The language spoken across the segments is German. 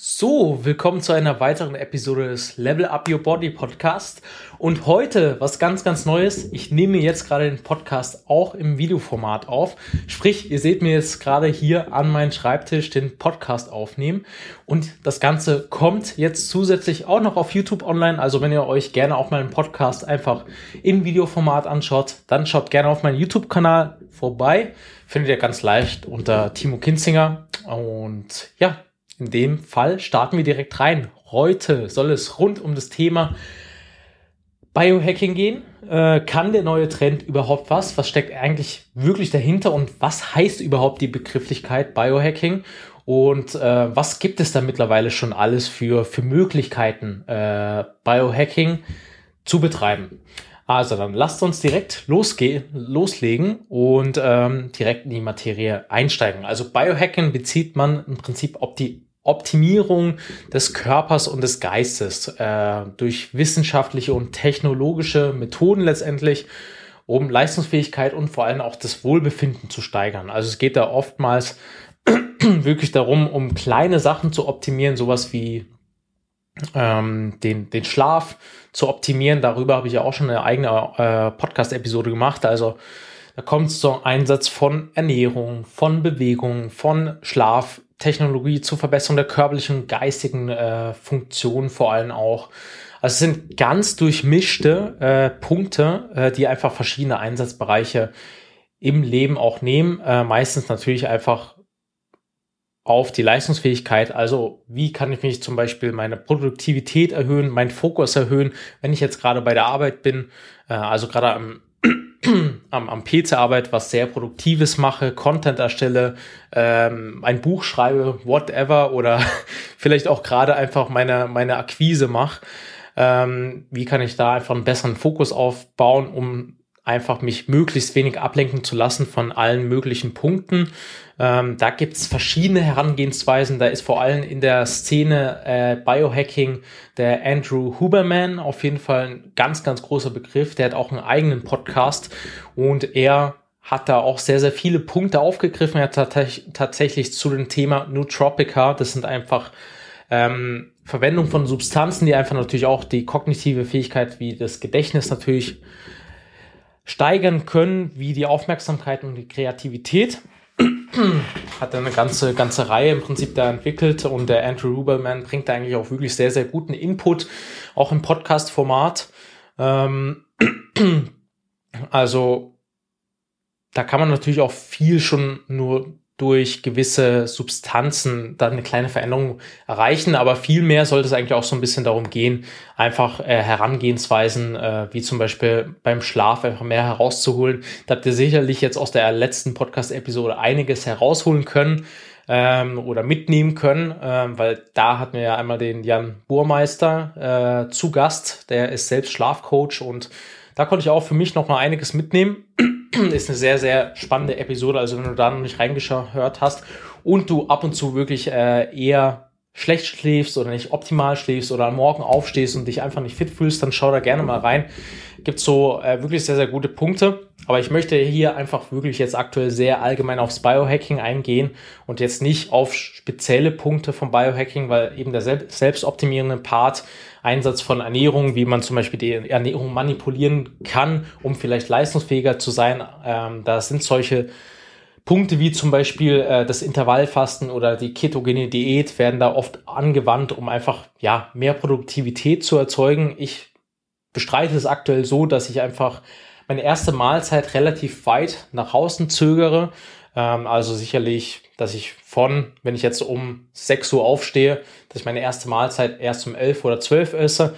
So, willkommen zu einer weiteren Episode des Level Up Your Body Podcast. Und heute was ganz, ganz Neues. Ich nehme jetzt gerade den Podcast auch im Videoformat auf. Sprich, ihr seht mir jetzt gerade hier an meinem Schreibtisch den Podcast aufnehmen. Und das Ganze kommt jetzt zusätzlich auch noch auf YouTube online. Also wenn ihr euch gerne auch meinen Podcast einfach im Videoformat anschaut, dann schaut gerne auf meinen YouTube-Kanal vorbei. Findet ihr ganz leicht unter Timo Kinzinger. Und ja, in dem Fall starten wir direkt rein. Heute soll es rund um das Thema Biohacking gehen. Äh, kann der neue Trend überhaupt was? Was steckt eigentlich wirklich dahinter und was heißt überhaupt die Begrifflichkeit Biohacking? Und äh, was gibt es da mittlerweile schon alles für, für Möglichkeiten, äh, Biohacking zu betreiben? Also dann lasst uns direkt losgehen, loslegen und ähm, direkt in die Materie einsteigen. Also Biohacking bezieht man im Prinzip auf die Optimierung des Körpers und des Geistes äh, durch wissenschaftliche und technologische Methoden letztendlich, um Leistungsfähigkeit und vor allem auch das Wohlbefinden zu steigern. Also es geht da oftmals wirklich darum, um kleine Sachen zu optimieren, sowas wie ähm, den, den Schlaf zu optimieren. Darüber habe ich ja auch schon eine eigene äh, Podcast-Episode gemacht. Also da kommt es zum Einsatz von Ernährung, von Bewegung, von Schlaf, Technologie zur Verbesserung der körperlichen und geistigen äh, Funktionen vor allem auch. Also es sind ganz durchmischte äh, Punkte, äh, die einfach verschiedene Einsatzbereiche im Leben auch nehmen. Äh, meistens natürlich einfach auf die Leistungsfähigkeit. Also wie kann ich mich zum Beispiel meine Produktivität erhöhen, meinen Fokus erhöhen, wenn ich jetzt gerade bei der Arbeit bin, äh, also gerade am am, am PC arbeite, was sehr Produktives mache, Content erstelle, ähm, ein Buch schreibe, whatever, oder vielleicht auch gerade einfach meine, meine Akquise mache. Ähm, wie kann ich da einfach einen besseren Fokus aufbauen, um einfach mich möglichst wenig ablenken zu lassen von allen möglichen Punkten. Ähm, da gibt's verschiedene Herangehensweisen. Da ist vor allem in der Szene äh, Biohacking der Andrew Huberman auf jeden Fall ein ganz, ganz großer Begriff. Der hat auch einen eigenen Podcast und er hat da auch sehr, sehr viele Punkte aufgegriffen. Er hat tatsächlich zu dem Thema Nootropica, das sind einfach ähm, Verwendung von Substanzen, die einfach natürlich auch die kognitive Fähigkeit wie das Gedächtnis natürlich steigern können, wie die Aufmerksamkeit und die Kreativität. Hat eine ganze, ganze Reihe im Prinzip da entwickelt und der Andrew Ruberman bringt da eigentlich auch wirklich sehr, sehr guten Input, auch im Podcast-Format. Ähm, also da kann man natürlich auch viel schon nur durch gewisse Substanzen dann eine kleine Veränderung erreichen, aber vielmehr sollte es eigentlich auch so ein bisschen darum gehen, einfach äh, Herangehensweisen, äh, wie zum Beispiel beim Schlaf einfach mehr herauszuholen. Da habt ihr sicherlich jetzt aus der letzten Podcast-Episode einiges herausholen können ähm, oder mitnehmen können, ähm, weil da hatten wir ja einmal den Jan Burmeister äh, zu Gast, der ist selbst Schlafcoach und da konnte ich auch für mich noch mal einiges mitnehmen. ist eine sehr, sehr spannende Episode. Also wenn du da noch nicht reingeschaut hast und du ab und zu wirklich äh, eher schlecht schläfst oder nicht optimal schläfst oder am Morgen aufstehst und dich einfach nicht fit fühlst, dann schau da gerne mal rein. Gibt so äh, wirklich sehr, sehr gute Punkte. Aber ich möchte hier einfach wirklich jetzt aktuell sehr allgemein aufs Biohacking eingehen und jetzt nicht auf spezielle Punkte vom Biohacking, weil eben der selbstoptimierende Part Einsatz von Ernährung, wie man zum Beispiel die Ernährung manipulieren kann, um vielleicht leistungsfähiger zu sein. Ähm, da sind solche Punkte wie zum Beispiel äh, das Intervallfasten oder die ketogene Diät werden da oft angewandt, um einfach ja mehr Produktivität zu erzeugen. Ich bestreite es aktuell so, dass ich einfach meine erste Mahlzeit relativ weit nach außen zögere. Ähm, also sicherlich, dass ich von, wenn ich jetzt um 6 Uhr aufstehe, dass ich meine erste Mahlzeit erst um 11 oder 12 esse.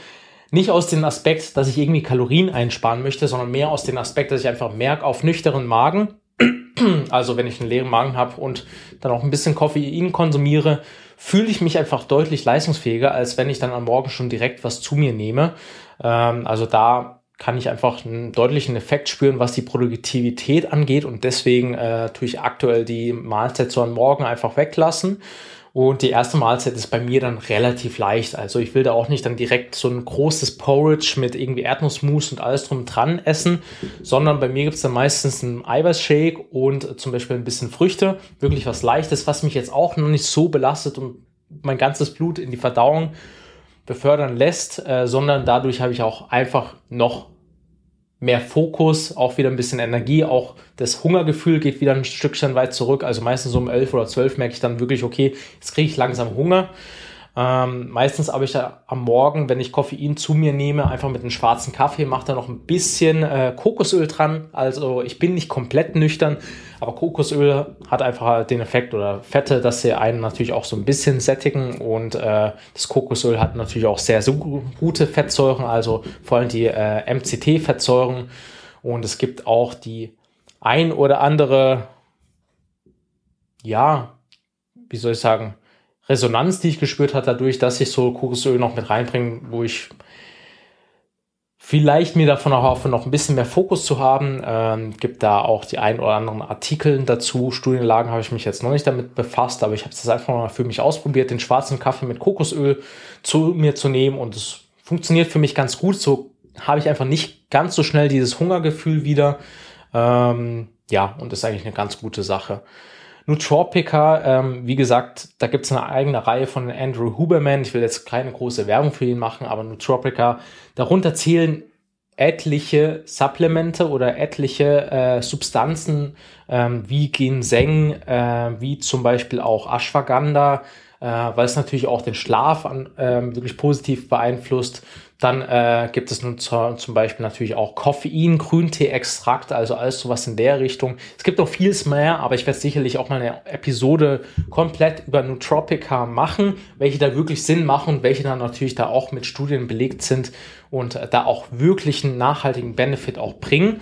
Nicht aus dem Aspekt, dass ich irgendwie Kalorien einsparen möchte, sondern mehr aus dem Aspekt, dass ich einfach merke, auf nüchternen Magen, also wenn ich einen leeren Magen habe und dann auch ein bisschen Koffein konsumiere, fühle ich mich einfach deutlich leistungsfähiger, als wenn ich dann am Morgen schon direkt was zu mir nehme. Ähm, also da kann ich einfach einen deutlichen Effekt spüren, was die Produktivität angeht und deswegen äh, tue ich aktuell die Mahlzeit so am Morgen einfach weglassen. Und die erste Mahlzeit ist bei mir dann relativ leicht. Also ich will da auch nicht dann direkt so ein großes Porridge mit irgendwie Erdnussmus und alles drum dran essen, sondern bei mir gibt es dann meistens einen Eiweißshake und zum Beispiel ein bisschen Früchte. Wirklich was Leichtes, was mich jetzt auch noch nicht so belastet und mein ganzes Blut in die Verdauung befördern lässt, äh, sondern dadurch habe ich auch einfach noch mehr Fokus, auch wieder ein bisschen Energie, auch das Hungergefühl geht wieder ein Stückchen weit zurück. Also meistens um 11 oder 12 merke ich dann wirklich, okay, jetzt kriege ich langsam Hunger. Ähm, meistens habe ich ja am Morgen, wenn ich Koffein zu mir nehme, einfach mit einem schwarzen Kaffee, mache da noch ein bisschen äh, Kokosöl dran. Also ich bin nicht komplett nüchtern, aber Kokosöl hat einfach den Effekt oder Fette, dass sie einen natürlich auch so ein bisschen sättigen und äh, das Kokosöl hat natürlich auch sehr, sehr gute Fettsäuren, also vor allem die äh, MCT-Fettsäuren und es gibt auch die ein oder andere, ja, wie soll ich sagen, Resonanz, die ich gespürt habe, dadurch, dass ich so Kokosöl noch mit reinbringe, wo ich vielleicht mir davon auch hoffe, noch ein bisschen mehr Fokus zu haben. Ähm, gibt da auch die ein oder anderen Artikel dazu. Studienlagen habe ich mich jetzt noch nicht damit befasst, aber ich habe es einfach mal für mich ausprobiert, den schwarzen Kaffee mit Kokosöl zu mir zu nehmen und es funktioniert für mich ganz gut. So habe ich einfach nicht ganz so schnell dieses Hungergefühl wieder. Ähm, ja, und ist eigentlich eine ganz gute Sache. Nootropica, ähm, wie gesagt, da gibt es eine eigene Reihe von Andrew Huberman. Ich will jetzt keine große Werbung für ihn machen, aber Nootropica, darunter zählen etliche Supplemente oder etliche äh, Substanzen ähm, wie Ginseng, äh, wie zum Beispiel auch Ashwagandha, äh, weil es natürlich auch den Schlaf an, äh, wirklich positiv beeinflusst. Dann äh, gibt es nun zu, zum Beispiel natürlich auch Koffein, Grüntee-Extrakt, also alles sowas in der Richtung. Es gibt noch vieles mehr, aber ich werde sicherlich auch mal eine Episode komplett über Nootropica machen, welche da wirklich Sinn machen und welche dann natürlich da auch mit Studien belegt sind und äh, da auch wirklich einen nachhaltigen Benefit auch bringen.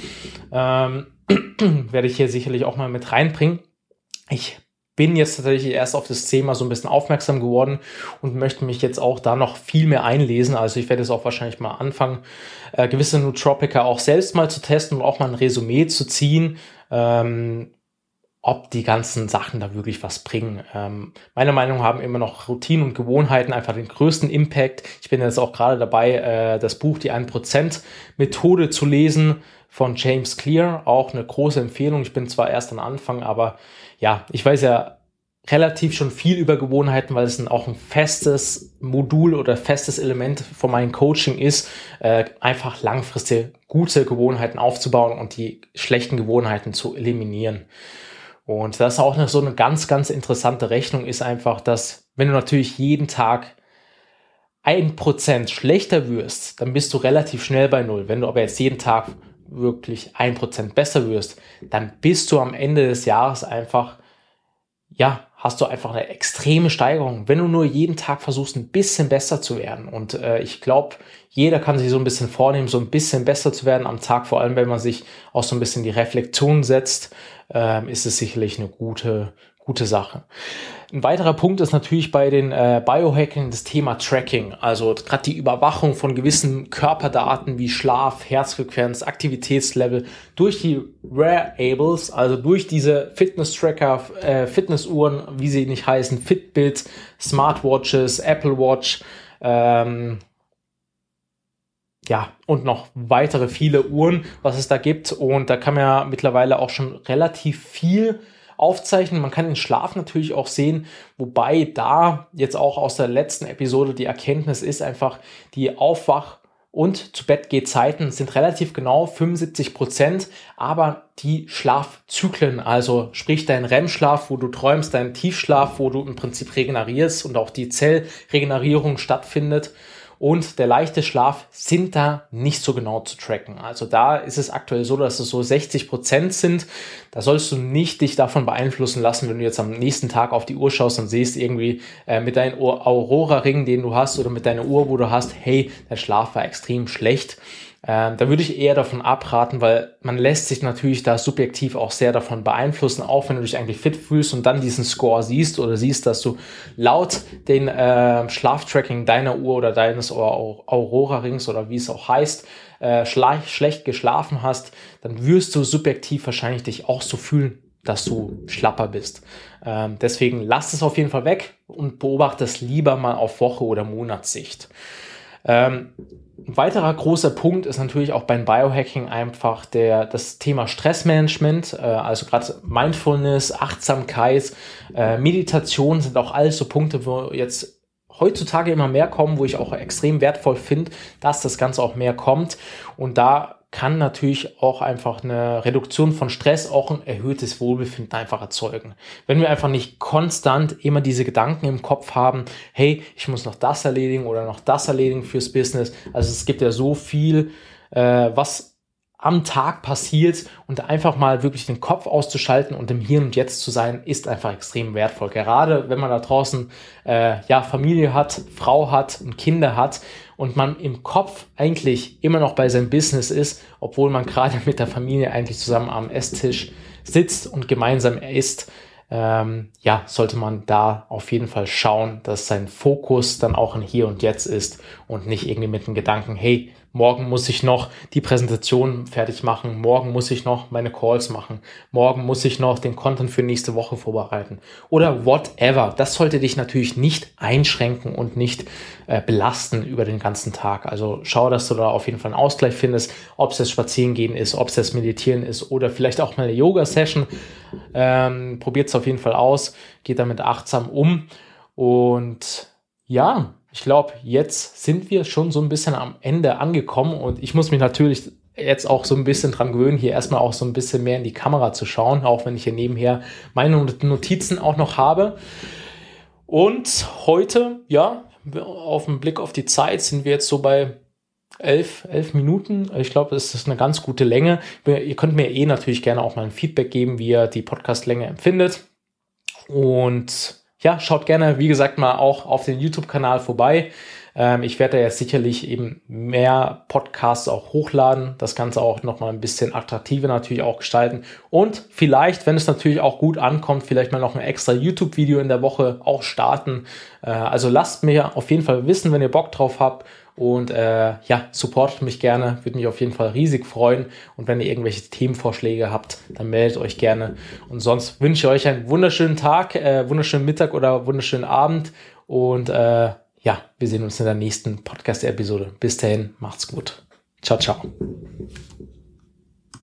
Ähm, werde ich hier sicherlich auch mal mit reinbringen. Ich bin jetzt tatsächlich erst auf das Thema so ein bisschen aufmerksam geworden und möchte mich jetzt auch da noch viel mehr einlesen. Also ich werde jetzt auch wahrscheinlich mal anfangen, äh, gewisse Nootropica auch selbst mal zu testen und auch mal ein Resümee zu ziehen, ähm, ob die ganzen Sachen da wirklich was bringen. Ähm, meiner Meinung nach haben immer noch Routinen und Gewohnheiten einfach den größten Impact. Ich bin jetzt auch gerade dabei, äh, das Buch Die 1% Methode zu lesen von James Clear. Auch eine große Empfehlung. Ich bin zwar erst am Anfang, aber ja, ich weiß ja relativ schon viel über Gewohnheiten, weil es auch ein festes Modul oder festes Element von meinem Coaching ist, äh, einfach langfristige gute Gewohnheiten aufzubauen und die schlechten Gewohnheiten zu eliminieren. Und das ist auch noch so eine ganz, ganz interessante Rechnung ist einfach, dass wenn du natürlich jeden Tag ein Prozent schlechter wirst, dann bist du relativ schnell bei Null. Wenn du aber jetzt jeden Tag wirklich ein Prozent besser wirst, dann bist du am Ende des Jahres einfach, ja, hast du einfach eine extreme Steigerung, wenn du nur jeden Tag versuchst, ein bisschen besser zu werden. Und äh, ich glaube, jeder kann sich so ein bisschen vornehmen, so ein bisschen besser zu werden am Tag, vor allem wenn man sich auch so ein bisschen die Reflexion setzt, äh, ist es sicherlich eine gute, gute Sache. Ein weiterer Punkt ist natürlich bei den äh, Biohacking das Thema Tracking, also gerade die Überwachung von gewissen Körperdaten wie Schlaf, Herzfrequenz, Aktivitätslevel durch die Wearables, also durch diese Fitness-Tracker, äh, Fitnessuhren, wie sie nicht heißen, Fitbit, Smartwatches, Apple Watch, ähm, ja, und noch weitere viele Uhren, was es da gibt. Und da kann man ja mittlerweile auch schon relativ viel aufzeichnen. Man kann den Schlaf natürlich auch sehen, wobei da jetzt auch aus der letzten Episode die Erkenntnis ist einfach, die Aufwach- und zu Bett geht Zeiten sind relativ genau 75 Prozent, aber die Schlafzyklen, also sprich dein REM-Schlaf, wo du träumst, dein Tiefschlaf, wo du im Prinzip regenerierst und auch die Zellregenerierung stattfindet, und der leichte Schlaf sind da nicht so genau zu tracken. Also da ist es aktuell so, dass es so 60 Prozent sind. Da sollst du nicht dich davon beeinflussen lassen, wenn du jetzt am nächsten Tag auf die Uhr schaust und siehst irgendwie äh, mit deinem Aurora-Ring, den du hast oder mit deiner Uhr, wo du hast, hey, der Schlaf war extrem schlecht ähm, da würde ich eher davon abraten, weil man lässt sich natürlich da subjektiv auch sehr davon beeinflussen, auch wenn du dich eigentlich fit fühlst und dann diesen Score siehst oder siehst, dass du laut den äh, Schlaftracking deiner Uhr oder deines Aurora-Rings oder wie es auch heißt, äh, schlecht geschlafen hast, dann wirst du subjektiv wahrscheinlich dich auch so fühlen, dass du schlapper bist. Ähm, deswegen lass es auf jeden Fall weg und beobachte es lieber mal auf Woche- oder Monatssicht. Ähm, ein weiterer großer Punkt ist natürlich auch beim Biohacking einfach der, das Thema Stressmanagement, äh, also gerade Mindfulness, Achtsamkeit, äh, Meditation sind auch alles so Punkte, wo jetzt heutzutage immer mehr kommen, wo ich auch extrem wertvoll finde, dass das Ganze auch mehr kommt. Und da kann natürlich auch einfach eine Reduktion von Stress auch ein erhöhtes Wohlbefinden einfach erzeugen. Wenn wir einfach nicht konstant immer diese Gedanken im Kopf haben, hey, ich muss noch das erledigen oder noch das erledigen fürs Business. Also es gibt ja so viel, äh, was am Tag passiert und einfach mal wirklich den Kopf auszuschalten und im Hier und Jetzt zu sein, ist einfach extrem wertvoll. Gerade wenn man da draußen äh, ja Familie hat, Frau hat und Kinder hat und man im Kopf eigentlich immer noch bei seinem Business ist, obwohl man gerade mit der Familie eigentlich zusammen am Esstisch sitzt und gemeinsam isst, ähm, ja, sollte man da auf jeden Fall schauen, dass sein Fokus dann auch in Hier und Jetzt ist und nicht irgendwie mit dem Gedanken, hey, morgen muss ich noch die Präsentation fertig machen, morgen muss ich noch meine Calls machen, morgen muss ich noch den Content für nächste Woche vorbereiten. Oder whatever. Das sollte dich natürlich nicht einschränken und nicht äh, belasten über den ganzen Tag. Also schau, dass du da auf jeden Fall einen Ausgleich findest, ob es das Spazierengehen ist, ob es das Meditieren ist oder vielleicht auch mal eine Yoga-Session. Ähm, Probiert es auf jeden Fall aus, geht damit achtsam um. Und ja, ich glaube, jetzt sind wir schon so ein bisschen am Ende angekommen und ich muss mich natürlich jetzt auch so ein bisschen dran gewöhnen, hier erstmal auch so ein bisschen mehr in die Kamera zu schauen, auch wenn ich hier nebenher meine Notizen auch noch habe. Und heute, ja, auf den Blick auf die Zeit sind wir jetzt so bei elf, elf Minuten. Ich glaube, das ist eine ganz gute Länge. Ihr könnt mir eh natürlich gerne auch mal ein Feedback geben, wie ihr die Podcastlänge empfindet. Und ja, schaut gerne, wie gesagt, mal auch auf den YouTube-Kanal vorbei. Ähm, ich werde da jetzt sicherlich eben mehr Podcasts auch hochladen, das Ganze auch nochmal ein bisschen attraktiver natürlich auch gestalten und vielleicht, wenn es natürlich auch gut ankommt, vielleicht mal noch ein extra YouTube-Video in der Woche auch starten. Äh, also lasst mir auf jeden Fall wissen, wenn ihr Bock drauf habt und äh, ja, supportet mich gerne, würde mich auf jeden Fall riesig freuen. Und wenn ihr irgendwelche Themenvorschläge habt, dann meldet euch gerne. Und sonst wünsche ich euch einen wunderschönen Tag, äh, wunderschönen Mittag oder wunderschönen Abend. Und äh, ja, wir sehen uns in der nächsten Podcast-Episode. Bis dahin, macht's gut. Ciao, ciao.